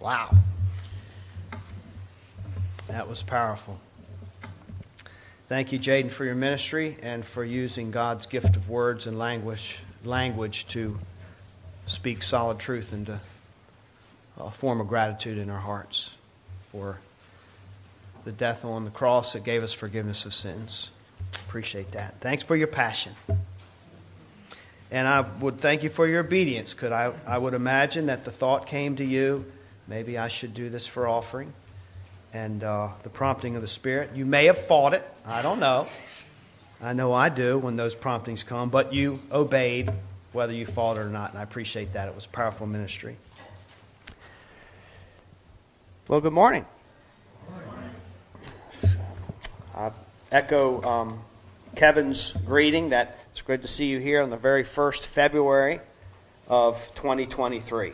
Wow. That was powerful. Thank you, Jaden, for your ministry and for using God's gift of words and language, language to speak solid truth into uh, a form of gratitude in our hearts for the death on the cross that gave us forgiveness of sins. Appreciate that. Thanks for your passion. And I would thank you for your obedience. Could I, I would imagine that the thought came to you, maybe I should do this for offering, and uh, the prompting of the Spirit. You may have fought it. I don't know. I know I do when those promptings come, but you obeyed whether you fought it or not, and I appreciate that. It was powerful ministry. Well, good morning. I echo um, Kevin's greeting that it's good to see you here on the very first February of 2023.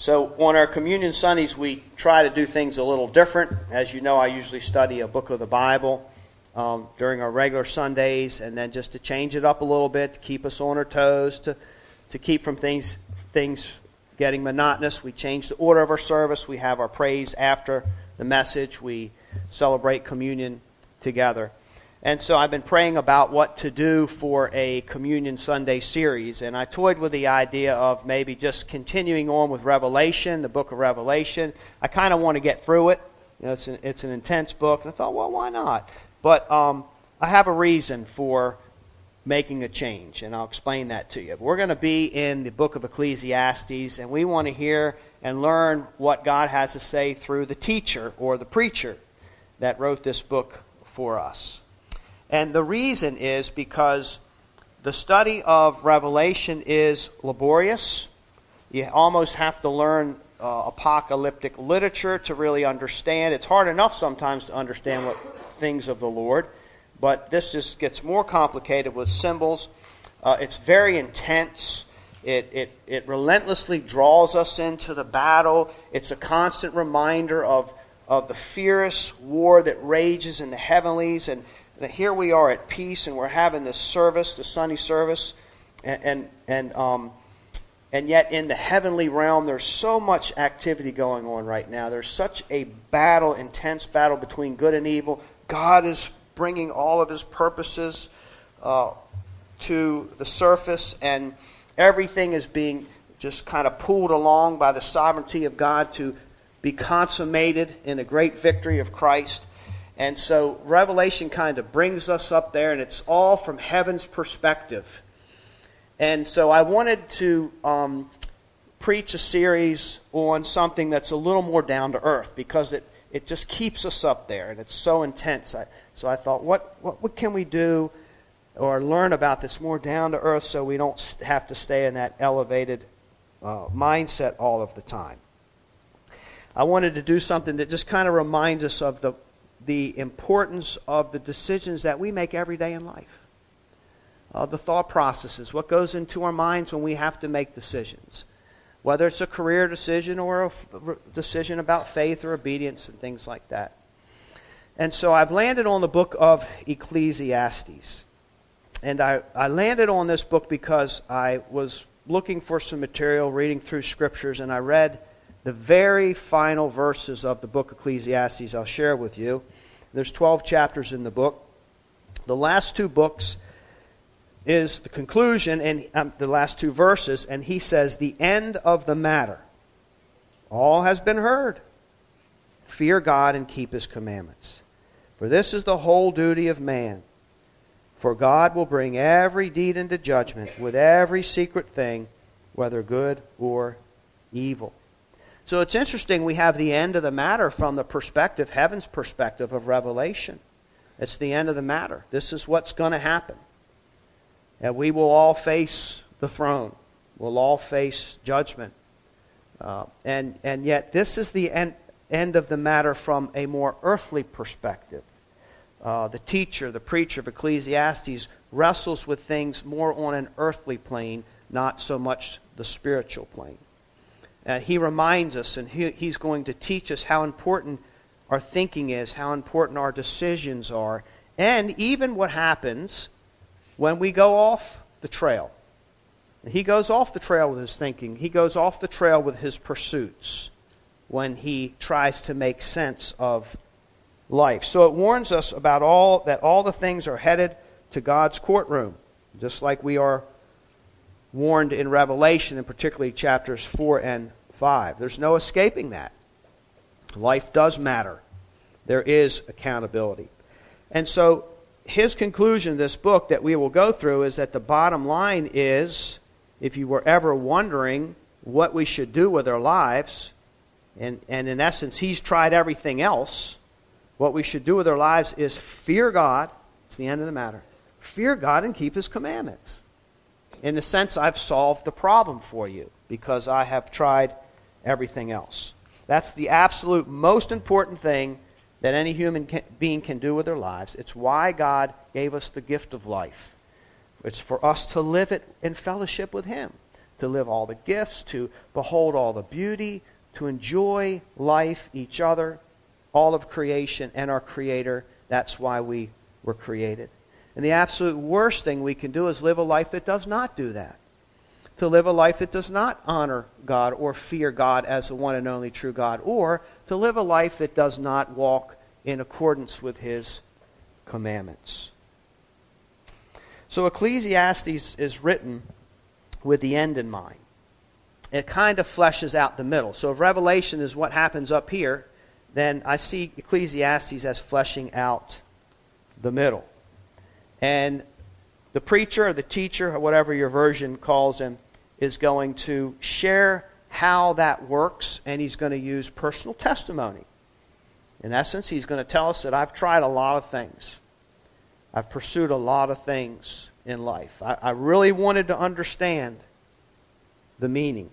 So, on our Communion Sundays, we try to do things a little different. As you know, I usually study a book of the Bible um, during our regular Sundays, and then just to change it up a little bit, to keep us on our toes, to, to keep from things, things getting monotonous, we change the order of our service. We have our praise after the message. We celebrate communion together. And so I've been praying about what to do for a Communion Sunday series. And I toyed with the idea of maybe just continuing on with Revelation, the book of Revelation. I kind of want to get through it. You know, it's, an, it's an intense book. And I thought, well, why not? But um, I have a reason for making a change, and I'll explain that to you. We're going to be in the book of Ecclesiastes, and we want to hear and learn what God has to say through the teacher or the preacher that wrote this book for us. And the reason is because the study of Revelation is laborious. You almost have to learn uh, apocalyptic literature to really understand. It's hard enough sometimes to understand what things of the Lord, but this just gets more complicated with symbols. Uh, it's very intense. It, it, it relentlessly draws us into the battle. It's a constant reminder of, of the fierce war that rages in the heavenlies and that here we are at peace and we're having this service, the Sunday service, and and and, um, and yet in the heavenly realm, there's so much activity going on right now. There's such a battle, intense battle between good and evil. God is bringing all of His purposes uh, to the surface, and everything is being just kind of pulled along by the sovereignty of God to be consummated in a great victory of Christ. And so Revelation kind of brings us up there, and it's all from heaven's perspective. And so I wanted to um, preach a series on something that's a little more down to earth because it, it just keeps us up there, and it's so intense. I, so I thought, what, what, what can we do or learn about this more down to earth so we don't have to stay in that elevated uh, mindset all of the time? I wanted to do something that just kind of reminds us of the the importance of the decisions that we make every day in life. Uh, the thought processes, what goes into our minds when we have to make decisions. Whether it's a career decision or a f- decision about faith or obedience and things like that. And so I've landed on the book of Ecclesiastes. And I, I landed on this book because I was looking for some material, reading through scriptures, and I read the very final verses of the book of Ecclesiastes I'll share with you. There's 12 chapters in the book. The last two books is the conclusion and um, the last two verses, and he says, The end of the matter. All has been heard. Fear God and keep his commandments. For this is the whole duty of man. For God will bring every deed into judgment with every secret thing, whether good or evil. So it's interesting we have the end of the matter from the perspective, heaven's perspective of Revelation. It's the end of the matter. This is what's going to happen. And we will all face the throne. We'll all face judgment. Uh, and, and yet, this is the end, end of the matter from a more earthly perspective. Uh, the teacher, the preacher of Ecclesiastes, wrestles with things more on an earthly plane, not so much the spiritual plane. Uh, he reminds us, and he, he's going to teach us how important our thinking is, how important our decisions are, and even what happens when we go off the trail. And he goes off the trail with his thinking, he goes off the trail with his pursuits. when he tries to make sense of life. So it warns us about all that all the things are headed to God's courtroom, just like we are warned in Revelation, and particularly chapters 4 and 5. There's no escaping that. Life does matter. There is accountability. And so his conclusion in this book that we will go through is that the bottom line is if you were ever wondering what we should do with our lives, and, and in essence, he's tried everything else, what we should do with our lives is fear God. It's the end of the matter. Fear God and keep his commandments. In a sense, I've solved the problem for you because I have tried everything else. That's the absolute most important thing that any human can, being can do with their lives. It's why God gave us the gift of life. It's for us to live it in fellowship with Him, to live all the gifts, to behold all the beauty, to enjoy life, each other, all of creation, and our Creator. That's why we were created. And the absolute worst thing we can do is live a life that does not do that. To live a life that does not honor God or fear God as the one and only true God, or to live a life that does not walk in accordance with His commandments. So Ecclesiastes is written with the end in mind. It kind of fleshes out the middle. So if Revelation is what happens up here, then I see Ecclesiastes as fleshing out the middle. And the preacher or the teacher, or whatever your version calls him, is going to share how that works, and he's going to use personal testimony. In essence, he's going to tell us that I've tried a lot of things. I've pursued a lot of things in life. I, I really wanted to understand the meaning.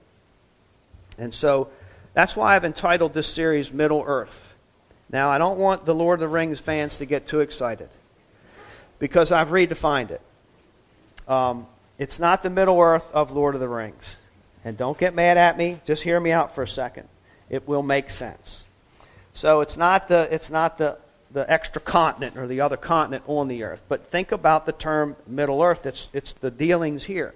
And so that's why I've entitled this series Middle Earth. Now, I don't want the Lord of the Rings fans to get too excited because I've redefined it. Um, it's not the Middle Earth of Lord of the Rings. And don't get mad at me. Just hear me out for a second. It will make sense. So it's not the, it's not the, the extra continent or the other continent on the earth. But think about the term Middle Earth. It's, it's the dealings here.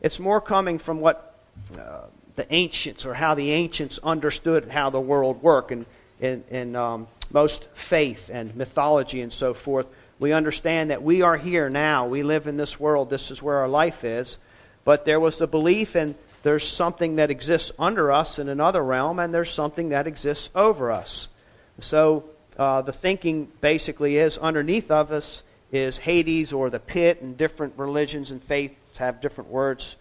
It's more coming from what uh, the ancients or how the ancients understood how the world worked. And in, in um, most faith and mythology and so forth, we understand that we are here now. We live in this world. This is where our life is. But there was the belief and there's something that exists under us in another realm, and there's something that exists over us. So uh, the thinking basically is underneath of us is Hades or the pit, and different religions and faiths have different words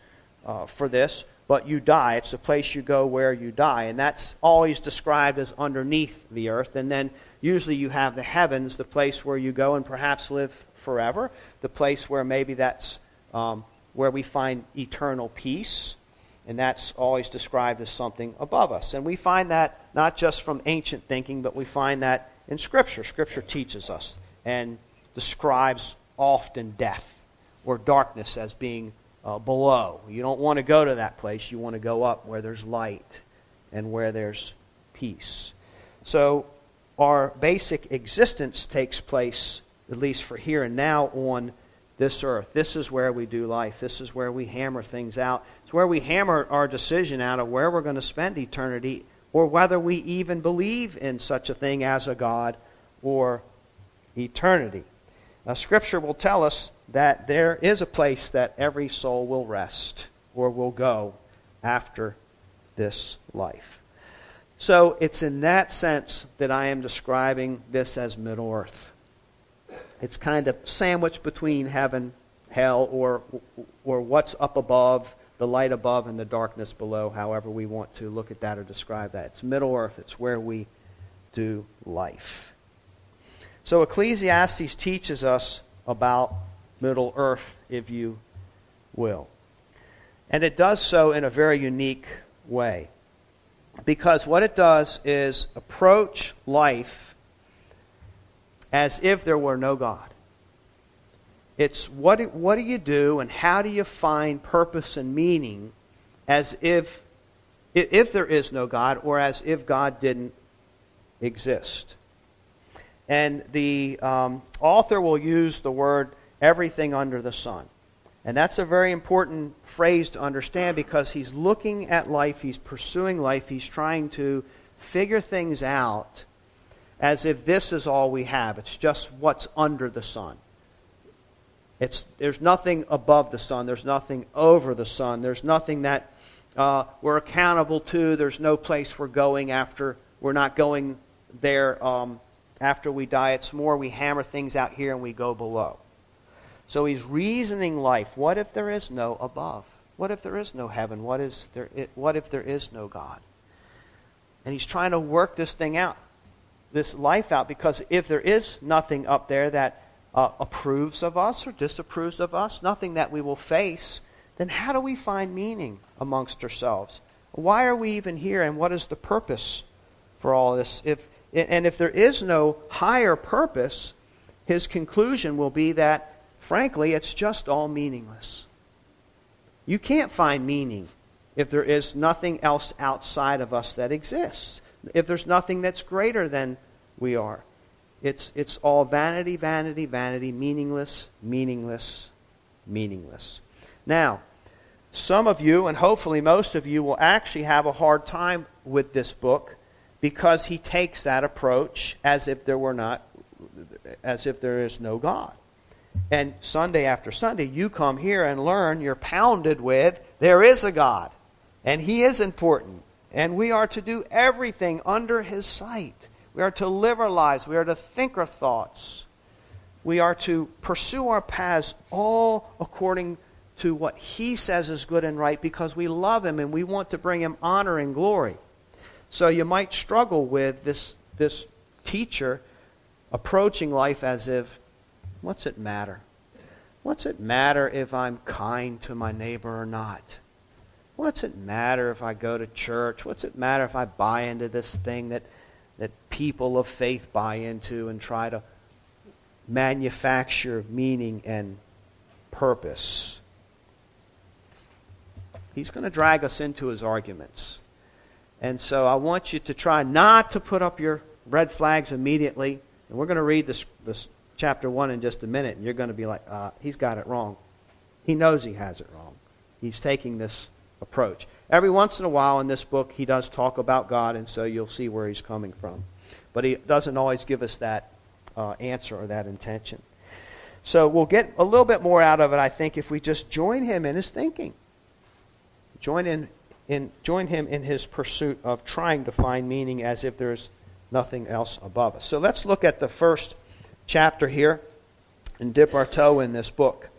uh, for this. But you die. It's the place you go where you die. And that's always described as underneath the earth. And then usually you have the heavens, the place where you go and perhaps live forever, the place where maybe that's um, where we find eternal peace. And that's always described as something above us. And we find that not just from ancient thinking, but we find that in Scripture. Scripture teaches us and describes often death or darkness as being uh, below. You don't want to go to that place. You want to go up where there's light and where there's peace. So our basic existence takes place, at least for here and now, on this earth. This is where we do life. This is where we hammer things out. It's where we hammer our decision out of where we're going to spend eternity or whether we even believe in such a thing as a God or eternity. Now, Scripture will tell us that there is a place that every soul will rest or will go after this life. So it's in that sense that I am describing this as Middle Earth. It's kind of sandwiched between heaven, hell, or, or what's up above, the light above, and the darkness below, however we want to look at that or describe that. It's Middle Earth, it's where we do life. So Ecclesiastes teaches us about Middle Earth, if you will. And it does so in a very unique way because what it does is approach life as if there were no God. It's what, what do you do and how do you find purpose and meaning as if, if there is no God or as if God didn't exist. And the um, author will use the word everything under the sun. And that's a very important phrase to understand because he's looking at life, he's pursuing life, he's trying to figure things out as if this is all we have. It's just what's under the sun. It's, there's nothing above the sun. There's nothing over the sun. There's nothing that uh, we're accountable to. There's no place we're going after. We're not going there um, after we die. It's more we hammer things out here and we go below. So he's reasoning life. What if there is no above? What if there is no heaven? What, is there, what if there is no God? And he's trying to work this thing out, this life out, because if there is nothing up there that uh, approves of us or disapproves of us, nothing that we will face, then how do we find meaning amongst ourselves? Why are we even here, and what is the purpose for all this? If, and if there is no higher purpose, his conclusion will be that, frankly, it's just all meaningless. You can't find meaning if there is nothing else outside of us that exists, if there's nothing that's greater than we are. It's, it's all vanity, vanity, vanity, meaningless, meaningless, meaningless. Now, some of you, and hopefully most of you, will actually have a hard time with this book because he takes that approach as if there were not, as if there is no God. And Sunday after Sunday, you come here and learn, you're pounded with, there is a God, and he is important, and we are to do everything under his sight. We are to live our lives. We are to think our thoughts. We are to pursue our paths all according to what He says is good and right because we love Him and we want to bring Him honor and glory. So you might struggle with this, this teacher approaching life as if, what's it matter? What's it matter if I'm kind to my neighbor or not? What's it matter if I go to church? What's it matter if I buy into this thing that that people of faith buy into and try to manufacture meaning and purpose. He's going to drag us into his arguments. And so I want you to try not to put up your red flags immediately. And we're going to read this, this chapter 1 in just a minute, and you're going to be like, uh, he's got it wrong. He knows he has it wrong. He's taking this approach. Every once in a while in this book, he does talk about God, and so you'll see where he's coming from. But he doesn't always give us that uh, answer or that intention. So we'll get a little bit more out of it, I think, if we just join him in his thinking. Join, in, in, join him in his pursuit of trying to find meaning as if there's nothing else above us. So let's look at the first chapter here and dip our toe in this book.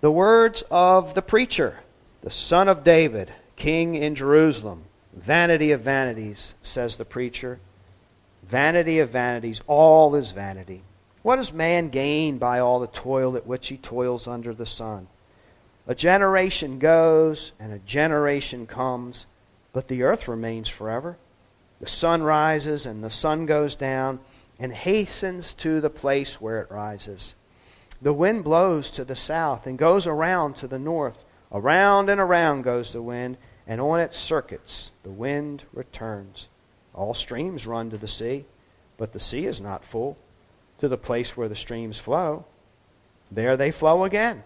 The words of the preacher the son of David, king in Jerusalem. Vanity of vanities, says the preacher. Vanity of vanities, all is vanity. What does man gain by all the toil at which he toils under the sun? A generation goes and a generation comes, but the earth remains forever. The sun rises and the sun goes down and hastens to the place where it rises. The wind blows to the south and goes around to the north. Around and around goes the wind, and on its circuits the wind returns. All streams run to the sea, but the sea is not full. To the place where the streams flow, there they flow again.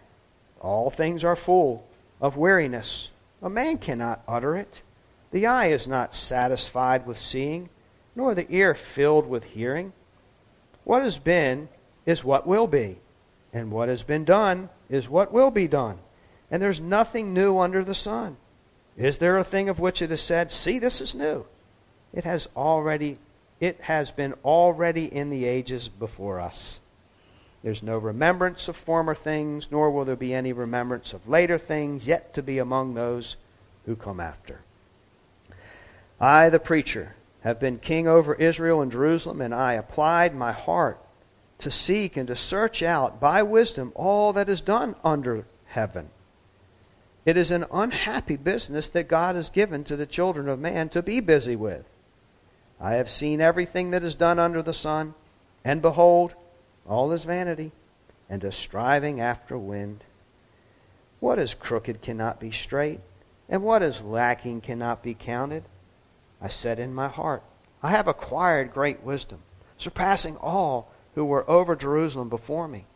All things are full of weariness. A man cannot utter it. The eye is not satisfied with seeing, nor the ear filled with hearing. What has been is what will be, and what has been done is what will be done and there's nothing new under the sun. Is there a thing of which it is said, See, this is new? It has already it has been already in the ages before us. There's no remembrance of former things, nor will there be any remembrance of later things yet to be among those who come after. I, the preacher, have been king over Israel and Jerusalem, and I applied my heart to seek and to search out by wisdom all that is done under heaven. It is an unhappy business that God has given to the children of man to be busy with. I have seen everything that is done under the sun, and behold, all is vanity, and a striving after wind. What is crooked cannot be straight, and what is lacking cannot be counted. I said in my heart, I have acquired great wisdom, surpassing all who were over Jerusalem before me.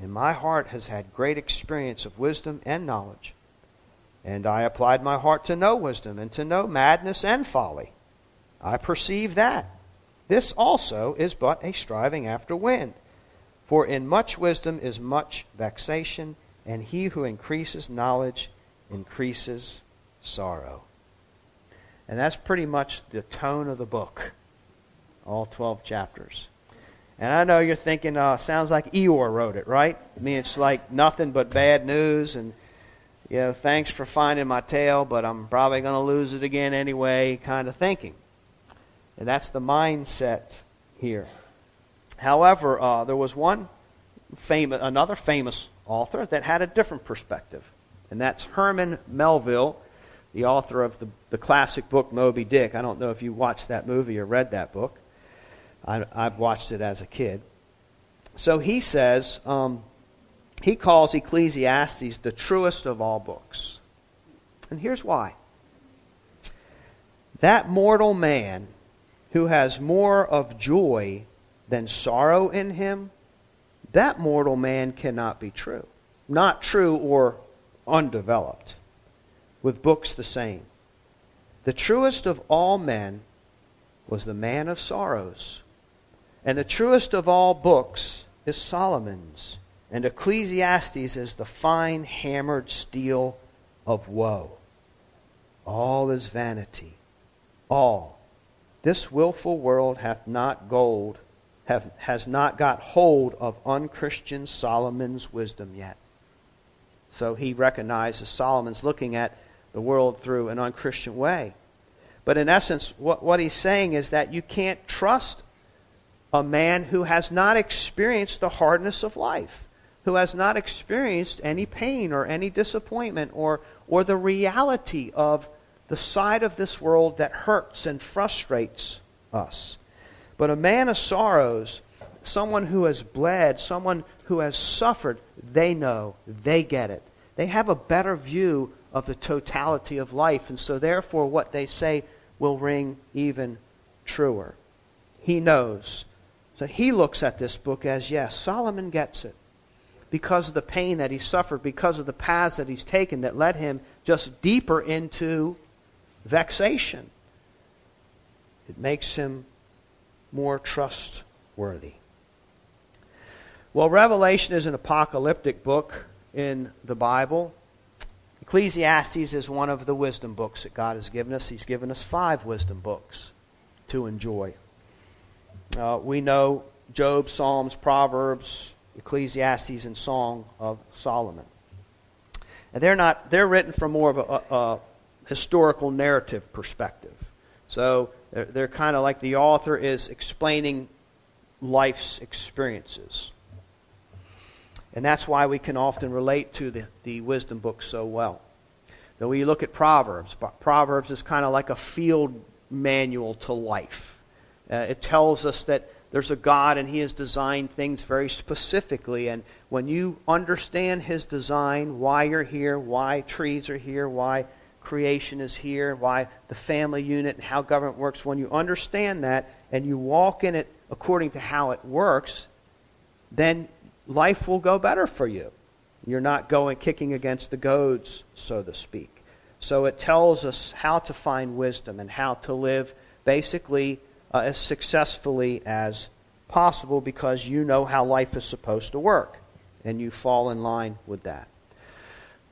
And my heart has had great experience of wisdom and knowledge. And I applied my heart to know wisdom and to know madness and folly. I perceive that. This also is but a striving after wind. For in much wisdom is much vexation, and he who increases knowledge increases sorrow. And that's pretty much the tone of the book, all 12 chapters. And I know you're thinking, uh, sounds like Eeyore wrote it, right? I mean, it's like nothing but bad news, and, you know, thanks for finding my tail, but I'm probably going to lose it again anyway, kind of thinking. And that's the mindset here. However, uh, there was one famous, another famous author that had a different perspective, and that's Herman Melville, the author of the, the classic book Moby Dick. I don't know if you watched that movie or read that book. I, have watched it as a kid. So he says, um, he calls Ecclesiastes the truest of all books. And here's why. That mortal man who has more of joy than sorrow in him, that mortal man cannot be true. Not true or undeveloped. With books the same. The truest of all men was the man of sorrows. And the truest of all books is Solomon's. And Ecclesiastes is the fine hammered steel of woe. All is vanity. All. This wilful world hath not gold, have, has not got hold of unchristian Solomon's wisdom yet. So he recognizes Solomon's looking at the world through an unchristian way. But in essence, what, what he's saying is that you can't trust a man who has not experienced the hardness of life, who has not experienced any pain or any disappointment or, or the reality of the side of this world that hurts and frustrates us. But a man of sorrows, someone who has bled, someone who has suffered, they know, they get it. They have a better view of the totality of life, and so therefore what they say will ring even truer. He knows. So he looks at this book as yes, Solomon gets it. Because of the pain that he suffered, because of the paths that he's taken that led him just deeper into vexation. It makes him more trustworthy. Well, Revelation is an apocalyptic book in the Bible. Ecclesiastes is one of the wisdom books that God has given us. He's given us five wisdom books to enjoy. Uh, we know Job, Psalms, Proverbs, Ecclesiastes, and Song of Solomon. And they're not they're written from more of a, a, historical narrative perspective. So they're, they're kind of like the author is explaining life's experiences. And that's why we can often relate to the, the wisdom books so well. Though you look at Proverbs, Proverbs is kind of like a field manual to life. Uh, it tells us that there's a God and He has designed things very specifically. And when you understand His design, why you're here, why trees are here, why creation is here, why the family unit and how government works, when you understand that and you walk in it according to how it works, then life will go better for you. You're not going kicking against the goads, so to speak. So it tells us how to find wisdom and how to live basically uh, as successfully as possible because you know how life is supposed to work and you fall in line with that.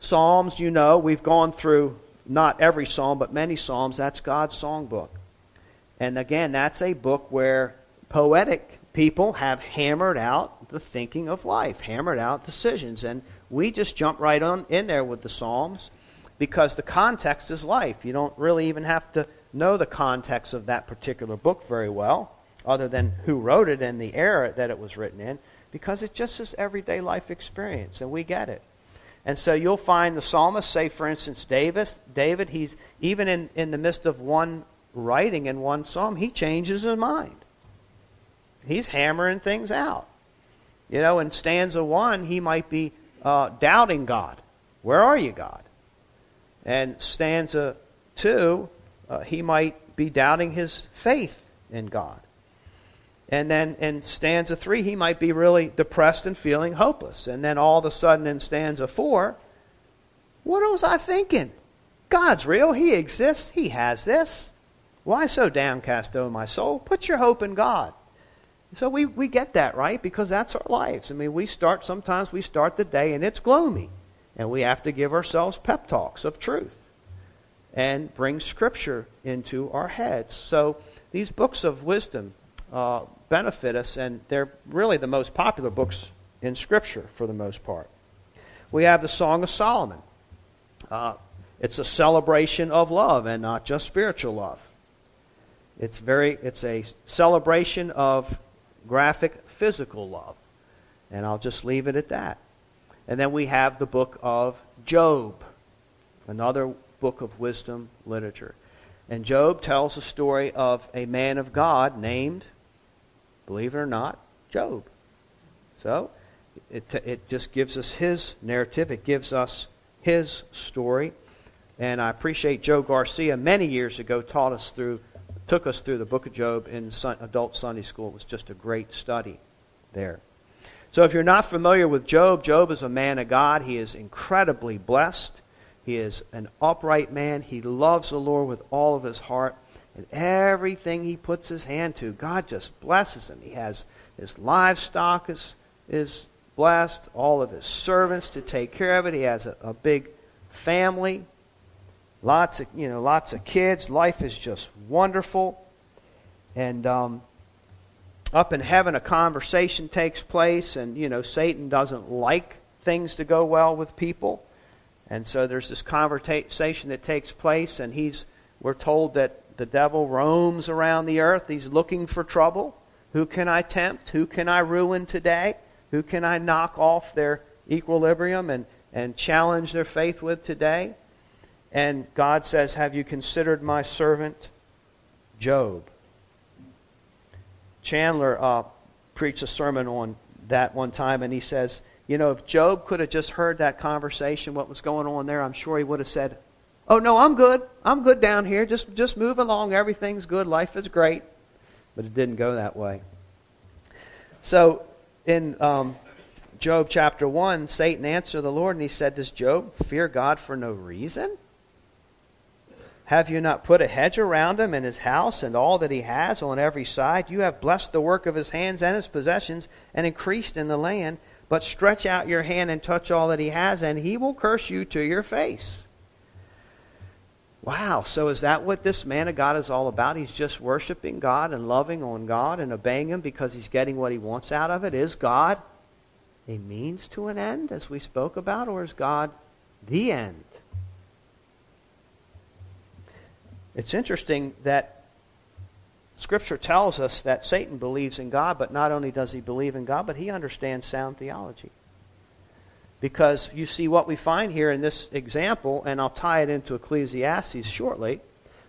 Psalms, you know, we've gone through not every psalm, but many psalms. That's God's songbook. And again, that's a book where poetic people have hammered out the thinking of life, hammered out decisions. And we just jump right on in there with the Psalms because the context is life. You don't really even have to know the context of that particular book very well, other than who wrote it and the era that it was written in, because it's just this everyday life experience, and we get it. And so you'll find the psalmist, say, for instance, David, David, he's even in, in the midst of one writing in one psalm, he changes his mind. He's hammering things out. You know, in stanza one, he might be uh, doubting God. Where are you, God? And stanza two, uh, he might be doubting his faith in God. And then in stanza three, he might be really depressed and feeling hopeless. And then all of a sudden in stanza four, what was I thinking? God's real. He exists. He has this. Why so downcast, O my soul? Put your hope in God. So we, we get that, right? Because that's our lives. I mean, we start, sometimes we start the day and it's gloomy. And we have to give ourselves pep talks of truth and bring Scripture into our heads. So these books of wisdom uh, benefit us, and they're really the most popular books in Scripture for the most part. We have the Song of Solomon. Uh, it's a celebration of love and not just spiritual love. It's very it's a celebration of graphic physical love. And I'll just leave it at that. And then we have the book of Job, another book of wisdom literature. And Job tells the story of a man of God named, believe it or not, Job. So it, it just gives us his narrative, it gives us his story. And I appreciate Joe Garcia many years ago taught us through, took us through the book of Job in adult Sunday school. It was just a great study there. So if you're not familiar with Job, Job is a man of God. He is incredibly blessed. He is an upright man. He loves the Lord with all of his heart. And everything he puts his hand to, God just blesses him. He has his livestock is, is blessed, all of his servants to take care of it. He has a, a big family, lots of you know, lots of kids. Life is just wonderful. And um, up in heaven, a conversation takes place, and you know, Satan doesn't like things to go well with people. And so there's this conversation that takes place, and he's, we're told that the devil roams around the earth. He's looking for trouble. Who can I tempt? Who can I ruin today? Who can I knock off their equilibrium and, and challenge their faith with today? And God says, Have you considered my servant Job? Chandler uh, preached a sermon on that one time, and he says, you know, if Job could have just heard that conversation, what was going on there, I'm sure he would have said, Oh, no, I'm good. I'm good down here. Just, just move along. Everything's good. Life is great. But it didn't go that way. So, in um, Job chapter 1, Satan answered the Lord and he said, Does Job fear God for no reason? Have you not put a hedge around him and his house and all that he has on every side? You have blessed the work of his hands and his possessions and increased in the land. But stretch out your hand and touch all that he has, and he will curse you to your face. Wow, so is that what this man of God is all about? He's just worshiping God and loving on God and obeying Him because he's getting what he wants out of it? Is God a means to an end, as we spoke about, or is God the end? It's interesting that Scripture tells us that Satan believes in God, but not only does he believe in God, but he understands sound theology. Because you see what we find here in this example, and I'll tie it into Ecclesiastes shortly,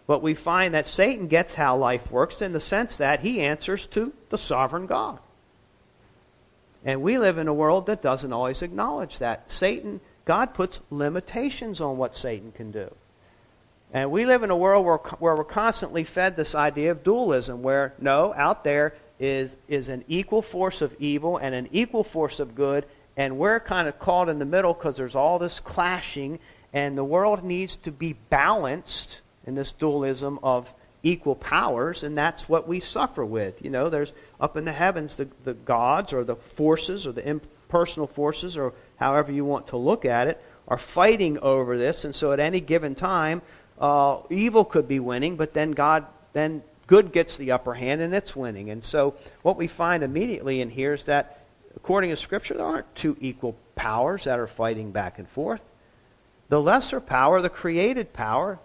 but we find that Satan gets how life works in the sense that he answers to the sovereign God. And we live in a world that doesn't always acknowledge that. Satan, God puts limitations on what Satan can do. And we live in a world where, where we're constantly fed this idea of dualism, where no, out there is, is an equal force of evil and an equal force of good, and we're kind of caught in the middle because there's all this clashing, and the world needs to be balanced in this dualism of equal powers, and that's what we suffer with. You know, there's up in the heavens the, the gods or the forces or the impersonal forces or however you want to look at it are fighting over this, and so at any given time, uh, evil could be winning, but then God, then good gets the upper hand and it's winning. And so what we find immediately in here is that according to Scripture, there aren't two equal powers that are fighting back and forth. The lesser power, the created power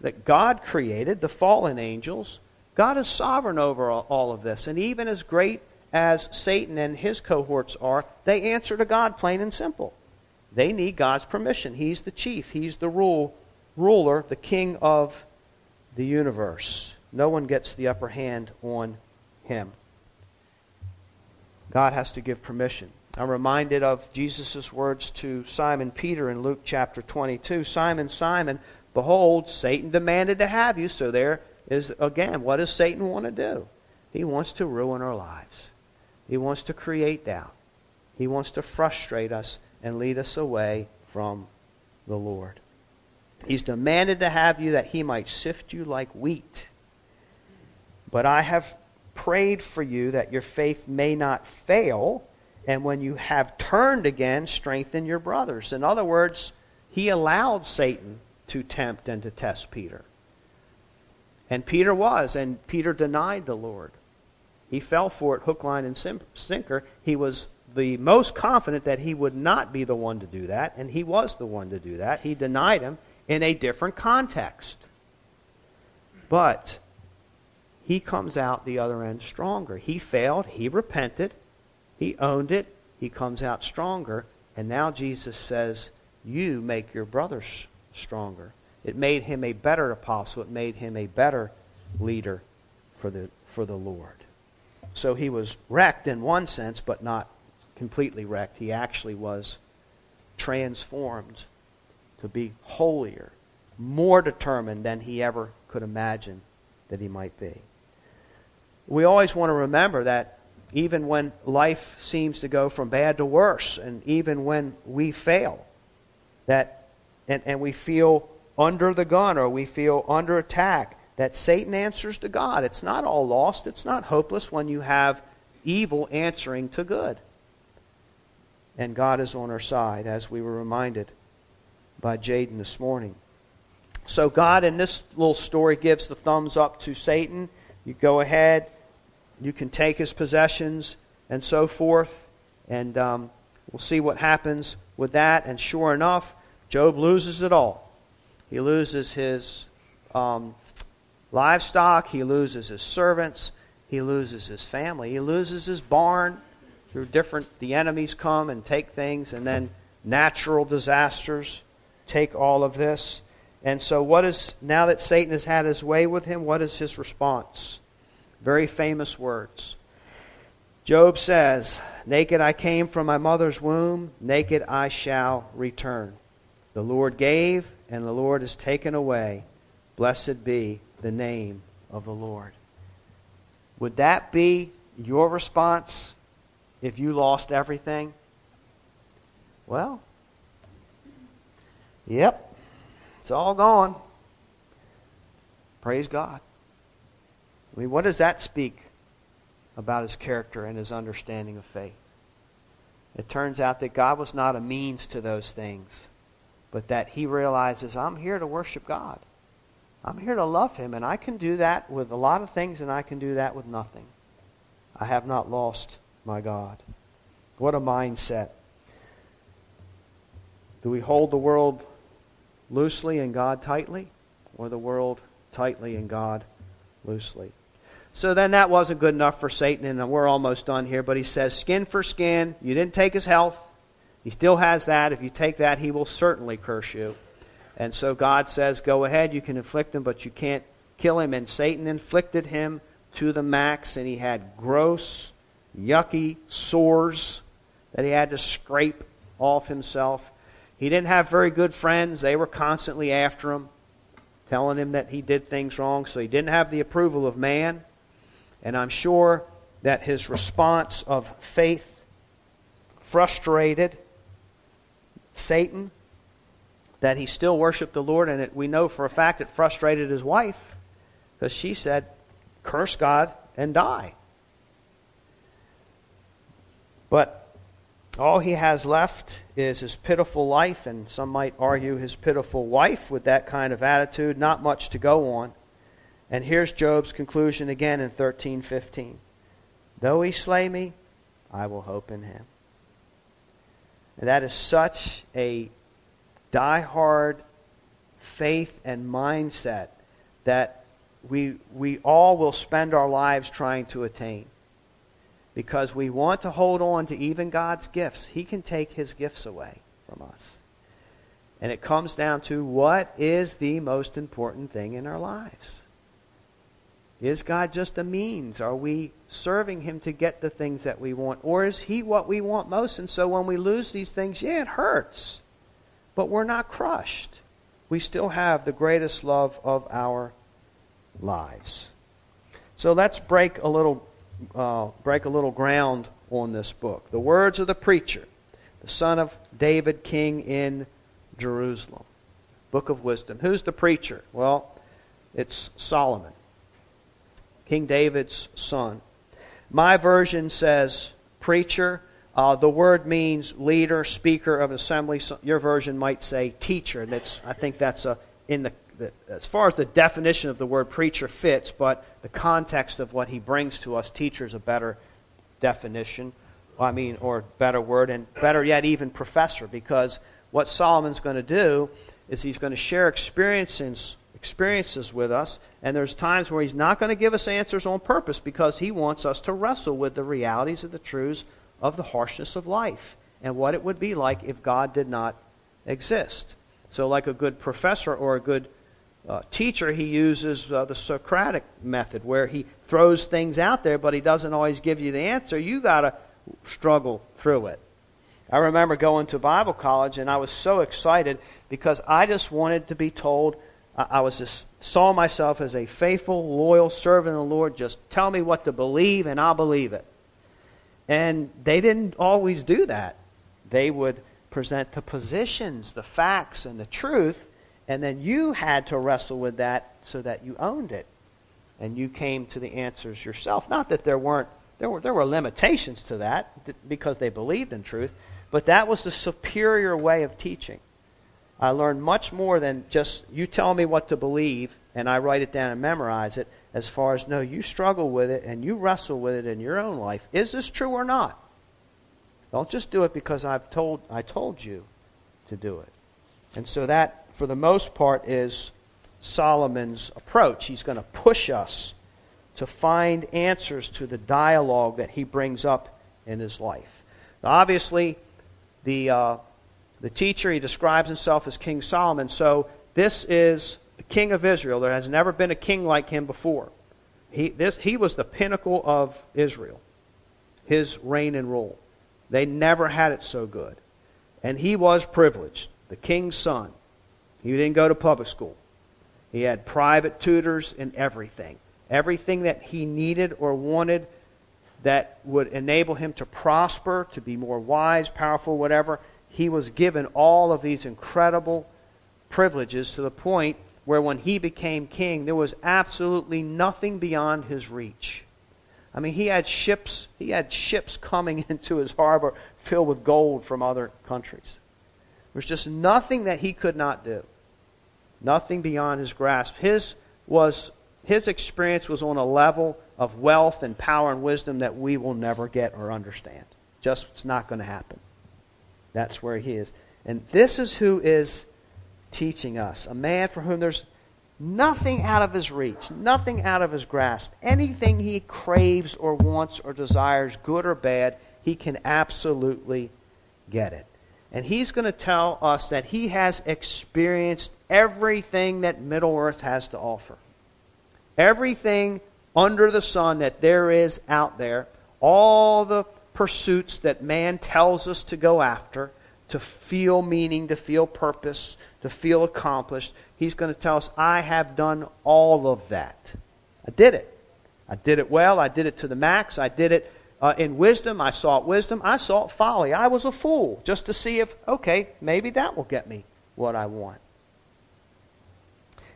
that God created, the fallen angels, God is sovereign over all of this. And even as great as Satan and his cohorts are, they answer to God plain and simple. They need God's permission. He's the chief, He's the rule ruler, the king of the universe. No one gets the upper hand on him. God has to give permission. I'm reminded of Jesus' words to Simon Peter in Luke chapter 22 Simon, Simon, behold, Satan demanded to have you. So there is, again, what does Satan want to do? He wants to ruin our lives, he wants to create doubt, he wants to frustrate us and lead us away from the Lord. He's demanded to have you that he might sift you like wheat. But I have prayed for you that your faith may not fail, and when you have turned again, strengthen your brothers. In other words, he allowed Satan to tempt and to test Peter. And Peter was, and Peter denied the Lord. He fell for it hook, line, and sinker. He was the most confident that he would not be the one to do that, and he was the one to do that. He denied him in a different context. But he comes out the other end stronger. He failed, he repented, he owned it, he comes out stronger, and now Jesus says, You make your brothers stronger. It made him a better apostle. It made him a better leader for the, for the Lord. So he was wrecked in one sense, but not completely wrecked. He actually was transformed to be holier, more determined than he ever could imagine that he might be. We always want to remember that even when life seems to go from bad to worse, and even when we fail, that and, and we feel under the gun or we feel under attack, that Satan answers to God. It's not all lost, it's not hopeless when you have evil answering to good. And God is on our side, as we were reminded by Jaden this morning. So, God in this little story gives the thumbs up to Satan. You go ahead, you can take his possessions, and so forth. And um, we'll see what happens with that. And sure enough, Job loses it all. He loses his um, livestock, he loses his servants, he loses his family, he loses his barn. Through different, the enemies come and take things, and then natural disasters take all of this. And so, what is, now that Satan has had his way with him, what is his response? Very famous words. Job says, Naked I came from my mother's womb, naked I shall return. The Lord gave, and the Lord has taken away. Blessed be the name of the Lord. Would that be your response if you lost everything? Well, yep, it's all gone. Praise God. I mean, what does that speak about his character and his understanding of faith? It turns out that God was not a means to those things but that he realizes I'm here to worship God. I'm here to love him, and I can do that with a lot of things, and I can do that with nothing. I have not lost my God. What a mindset. Do we hold the world loosely and God tightly, or the world tightly and God loosely? So then that wasn't good enough for Satan, and we're almost done here, but he says, skin for skin. You didn't take his health. He still has that. If you take that, he will certainly curse you. And so God says, Go ahead, you can inflict him, but you can't kill him. And Satan inflicted him to the max, and he had gross, yucky sores that he had to scrape off himself. He didn't have very good friends. They were constantly after him, telling him that he did things wrong. So he didn't have the approval of man. And I'm sure that his response of faith frustrated Satan, that he still worshiped the Lord, and it, we know for a fact it frustrated his wife because she said, Curse God and die. But all he has left is his pitiful life, and some might argue his pitiful wife with that kind of attitude. Not much to go on. And here's Job's conclusion again in 13:15. Though he slay me, I will hope in him. And that is such a die-hard faith and mindset that we, we all will spend our lives trying to attain. Because we want to hold on to even God's gifts. He can take his gifts away from us. And it comes down to what is the most important thing in our lives? Is God just a means? Are we serving Him to get the things that we want? Or is He what we want most? And so when we lose these things, yeah, it hurts. But we're not crushed. We still have the greatest love of our lives. So let's break a little, uh, break a little ground on this book. The words of the preacher, the son of David, king in Jerusalem. Book of Wisdom. Who's the preacher? Well, it's Solomon, King David's son. My version says preacher. Uh, the word means leader, speaker of assembly. So your version might say teacher. That's, I think that's a, in the, the, as far as the definition of the word preacher fits, but the context of what he brings to us, teacher is a better definition. I mean, or better word, and better yet, even professor, because what Solomon's going to do is he's going to share experiences, experiences with us, and there's times where he's not going to give us answers on purpose because he wants us to wrestle with the realities of the truths of the harshness of life and what it would be like if God did not exist. So, like a good professor or a good uh, teacher, he uses uh, the Socratic method where he throws things out there, but he doesn't always give you the answer. You got to struggle through it. I remember going to Bible college and I was so excited because I just wanted to be told I was just saw myself as a faithful, loyal servant of the Lord. Just tell me what to believe and I'll believe it. And they didn't always do that. They would present the positions, the facts, and the truth, and then you had to wrestle with that so that you owned it. And you came to the answers yourself. Not that there weren't there were, there were limitations to that because they believed in truth, but that was the superior way of teaching. I learned much more than just you tell me what to believe and I write it down and memorize it, as far as no, you struggle with it and you wrestle with it in your own life. Is this true or not? Don't just do it because I've told I told you to do it. And so that for the most part is Solomon's approach. He's going to push us to find answers to the dialogue that he brings up in his life. Now, obviously, the, uh, the teacher, he describes himself as King Solomon. So this is the king of Israel. There has never been a king like him before. He, this, he was the pinnacle of Israel, his reign and rule. They never had it so good. And he was privileged, the king's son. He didn't go to public school. He had private tutors and everything everything that he needed or wanted that would enable him to prosper, to be more wise, powerful, whatever. He was given all of these incredible privileges to the point where when he became king, there was absolutely nothing beyond his reach. I mean, he had ships, he had ships coming into his harbor filled with gold from other countries. There was just nothing that he could not do. Nothing beyond his grasp. His was his experience was on a level of wealth and power and wisdom that we will never get or understand. Just it's not going to happen. That's where he is. And this is who is teaching us a man for whom there's nothing out of his reach, nothing out of his grasp. Anything he craves or wants or desires, good or bad, he can absolutely get it. And he's going to tell us that he has experienced everything that Middle Earth has to offer. Everything under the sun that there is out there, all the pursuits that man tells us to go after, to feel meaning, to feel purpose, to feel accomplished, he's going to tell us, I have done all of that. I did it. I did it well. I did it to the max. I did it uh, in wisdom. I sought wisdom. I sought folly. I was a fool just to see if, okay, maybe that will get me what I want.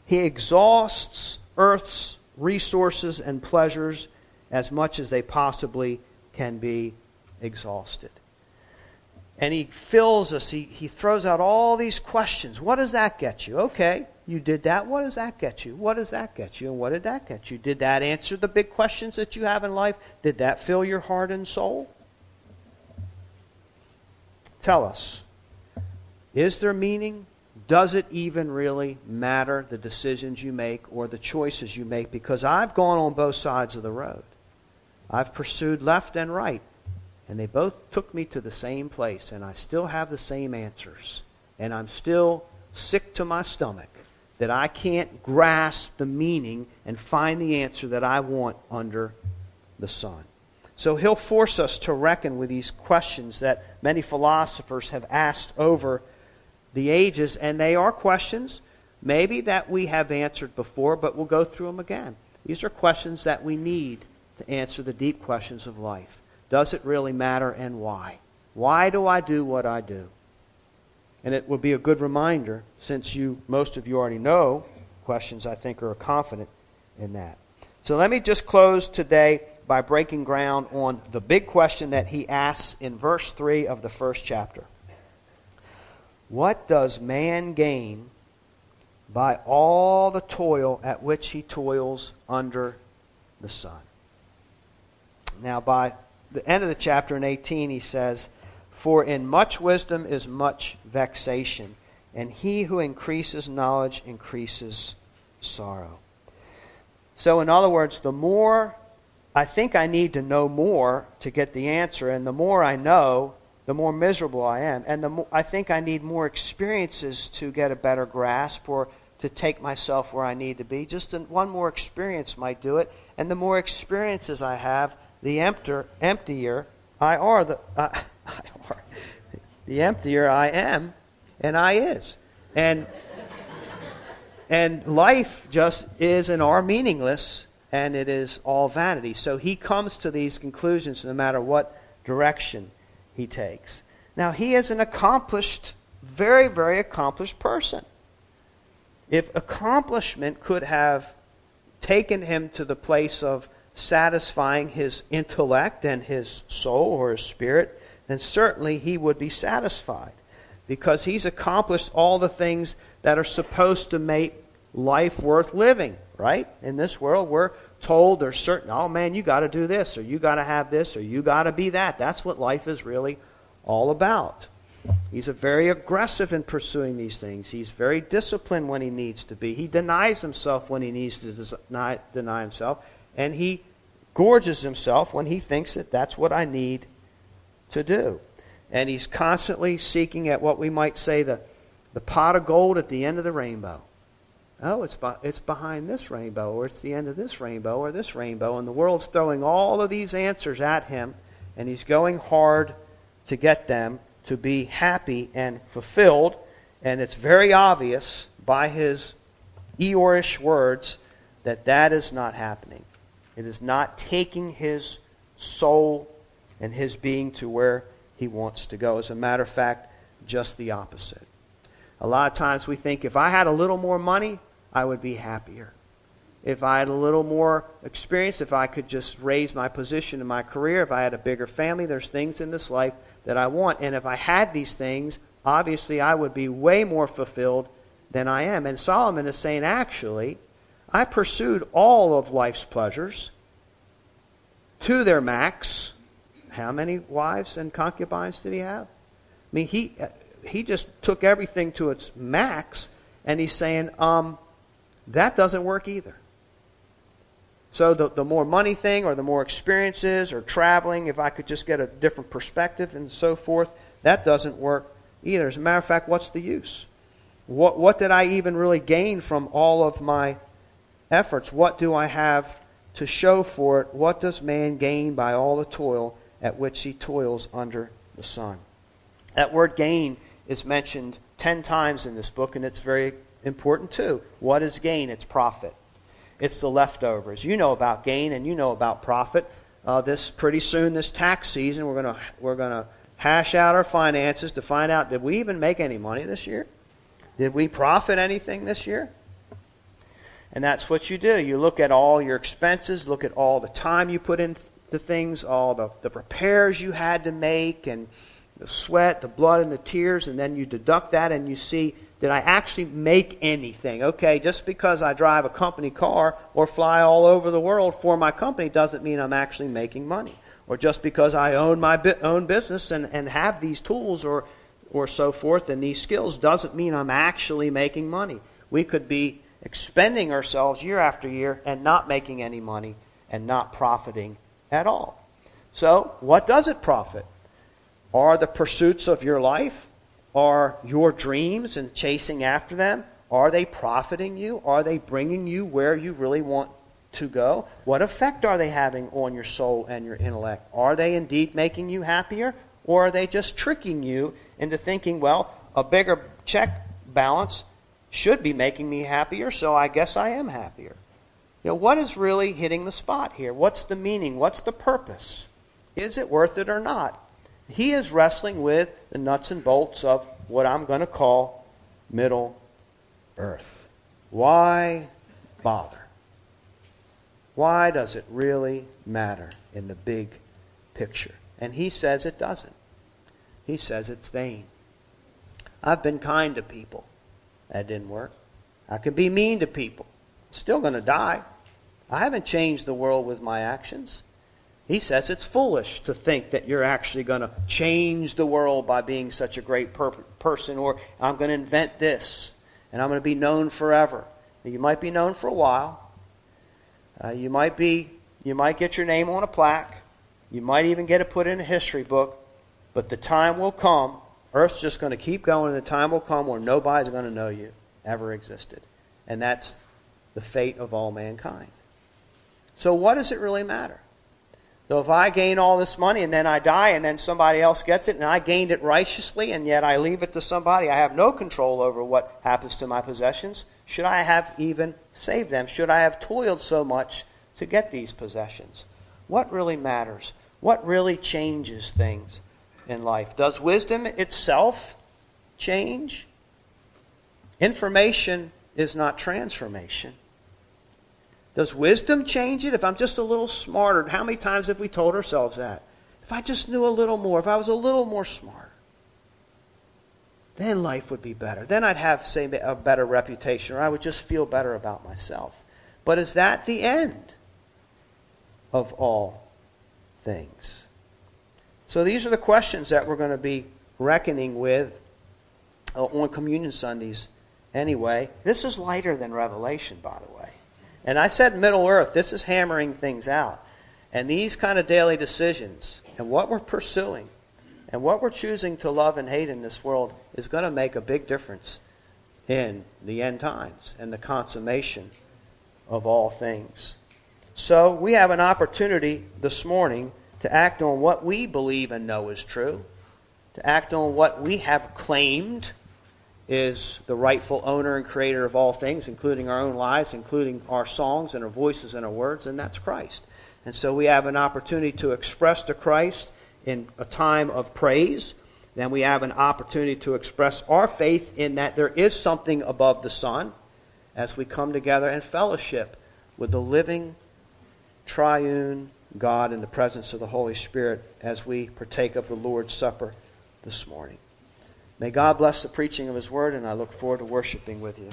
He exhausts earth's resources and pleasures as much as they possibly can be exhausted. And he fills us, he, he throws out all these questions. What does that get you? Okay, you did that. What does that get you? What does that get you? And what did that get you? Did that answer the big questions that you have in life? Did that fill your heart and soul? Tell us. Is there meaning? does it even really matter the decisions you make or the choices you make? Because I've gone on both sides of the road. I've pursued left and right, and they both took me to the same place, and I still have the same answers. And I'm still sick to my stomach that I can't grasp the meaning and find the answer that I want under the sun. So he'll force us to reckon with these questions that many philosophers have asked over the ages, and they are questions maybe that we have answered before, but we'll go through them again. These are questions that we need to answer the deep questions of life. Does it really matter and why? Why do I do what I do? And it will be a good reminder, since you most of you already know questions, I think, are confident in that. So let me just close today by breaking ground on the big question that he asks in verse 3 of the first chapter. What does man gain by all the toil at which he toils under the sun? Now, by the end of the chapter in 18, he says, For in much wisdom is much vexation, and he who increases knowledge increases sorrow. So, in other words, the more I think I need to know more to get the answer, and the more I know, the more miserable I am. And the more, I think I need more experiences to get a better grasp or to take myself where I need to be. Just one more experience might do it. And the more experiences I have, the emptier, emptier I are. The, I are. The emptier I am, and I is. And and life just is and are meaningless, and it is all vanity. So he comes to these conclusions no matter what direction he takes. Now, he is an accomplished, very, very accomplished person. If accomplishment could have taken him to the place of satisfying his intellect and his soul or his spirit, then certainly he would be satisfied because he's accomplished all the things that are supposed to make life worth living, right? In this world, we're told there's certain, oh man, you got to do this, or you got to have this, or you got to be that. That's what life is really all about. He's very aggressive in pursuing these things. He's very disciplined when he needs to be. He denies himself when he needs to deny, deny himself. And he gorges himself when he thinks that that's what I need to do. And he's constantly seeking at what we might say the, the pot of gold at the end of the rainbow. Oh, it's, it's behind this rainbow, or it's the end of this rainbow, or this rainbow. And the world's throwing all of these answers at him, and he's going hard to get them to be happy and fulfilled. And it's very obvious by his Eeyorish words that that is not happening. It is not taking his soul and his being to where he wants to go. As a matter of fact, just the opposite. A lot of times we think if I had a little more money, I would be happier. If I had a little more experience, if I could just raise my position in my career, if I had a bigger family, there's things in this life that I want. And if I had these things, obviously I would be way more fulfilled than I am. And Solomon is saying, actually, I pursued all of life's pleasures to their max. How many wives and concubines did he have? I mean, he, he just took everything to its max, and he's saying, um, that doesn't work either. So the, the more money thing or the more experiences or traveling, if I could just get a different perspective and so forth, that doesn't work either. As a matter of fact, what's the use? What, what did I even really gain from all of my efforts? What do I have to show for it? What does man gain by all the toil at which he toils under the sun? That word gain is mentioned ten times in this book, and it's very important too. What is gain? It's profit. It's the leftovers. You know about gain and you know about profit. Uh, this pretty soon, this tax season, we're going we're going to hash out our finances to find out did we even make any money this year? Did we profit anything this year? And that's what you do. You look at all your expenses, look at all the time you put into things, all the, the repairs you had to make, and the sweat, the blood, and the tears, and then you deduct that and you see did I actually make anything? Okay, just because I drive a company car or fly all over the world for my company doesn't mean I'm actually making money. Or just because I own my own business and, and have these tools or, or so forth and these skills doesn't mean I'm actually making money. We could be expending ourselves year after year and not making any money and not profiting at all. So, what does it profit? Are the pursuits of your life are your dreams and chasing after them, are they profiting you? Are they bringing you where you really want to go? What effect are they having on your soul and your intellect? Are they indeed making you happier? Or are they just tricking you into thinking, well, a bigger check balance should be making me happier, so I guess I am happier? You know, what is really hitting the spot here? What's the meaning? What's the purpose? Is it worth it or not? He is wrestling with the nuts and bolts of what I'm going to call Middle Earth. Why bother? Why does it really matter in the big picture? And he says it doesn't. He says it's vain. I've been kind to people. That didn't work. I can be mean to people. Still going to die. I haven't changed the world with my actions. He says it's foolish to think that you're actually going to change the world by being such a great per- person, or I'm going to invent this, and I'm going to be known forever. You might be known for a while. Uh, you might be, you might get your name on a plaque. You might even get it put in a history book. But the time will come. Earth's just going to keep going, and the time will come where nobody's going to know you ever existed, and that's the fate of all mankind. So, what does it really matter? So if I gain all this money and then I die and then somebody else gets it and I gained it righteously and yet I leave it to somebody, I have no control over what happens to my possessions. Should I have even saved them? Should I have toiled so much to get these possessions? What really matters? What really changes things in life? Does wisdom itself change? Information is not transformation. Does wisdom change it? If I'm just a little smarter, how many times have we told ourselves that? If I just knew a little more, if I was a little more smart, then life would be better. Then I'd have, say, a better reputation, or I would just feel better about myself. But is that the end of all things? So these are the questions that we're going to be reckoning with uh, on Communion Sundays anyway. This is lighter than Revelation, by the way. And I said Middle Earth, this is hammering things out. And these kind of daily decisions and what we're pursuing and what we're choosing to love and hate in this world is going to make a big difference in the end times and the consummation of all things. So we have an opportunity this morning to act on what we believe and know is true, to act on what we have claimed is the rightful owner and creator of all things, including our own lives, including our songs and our voices and our words, and that's Christ. And so we have an opportunity to express to Christ in a time of praise. Then we have an opportunity to express our faith in that there is something above the sun as we come together and fellowship with the living, triune God in the presence of the Holy Spirit as we partake of the Lord's Supper this morning. May God bless the preaching of His word, and I look forward to worshiping with you.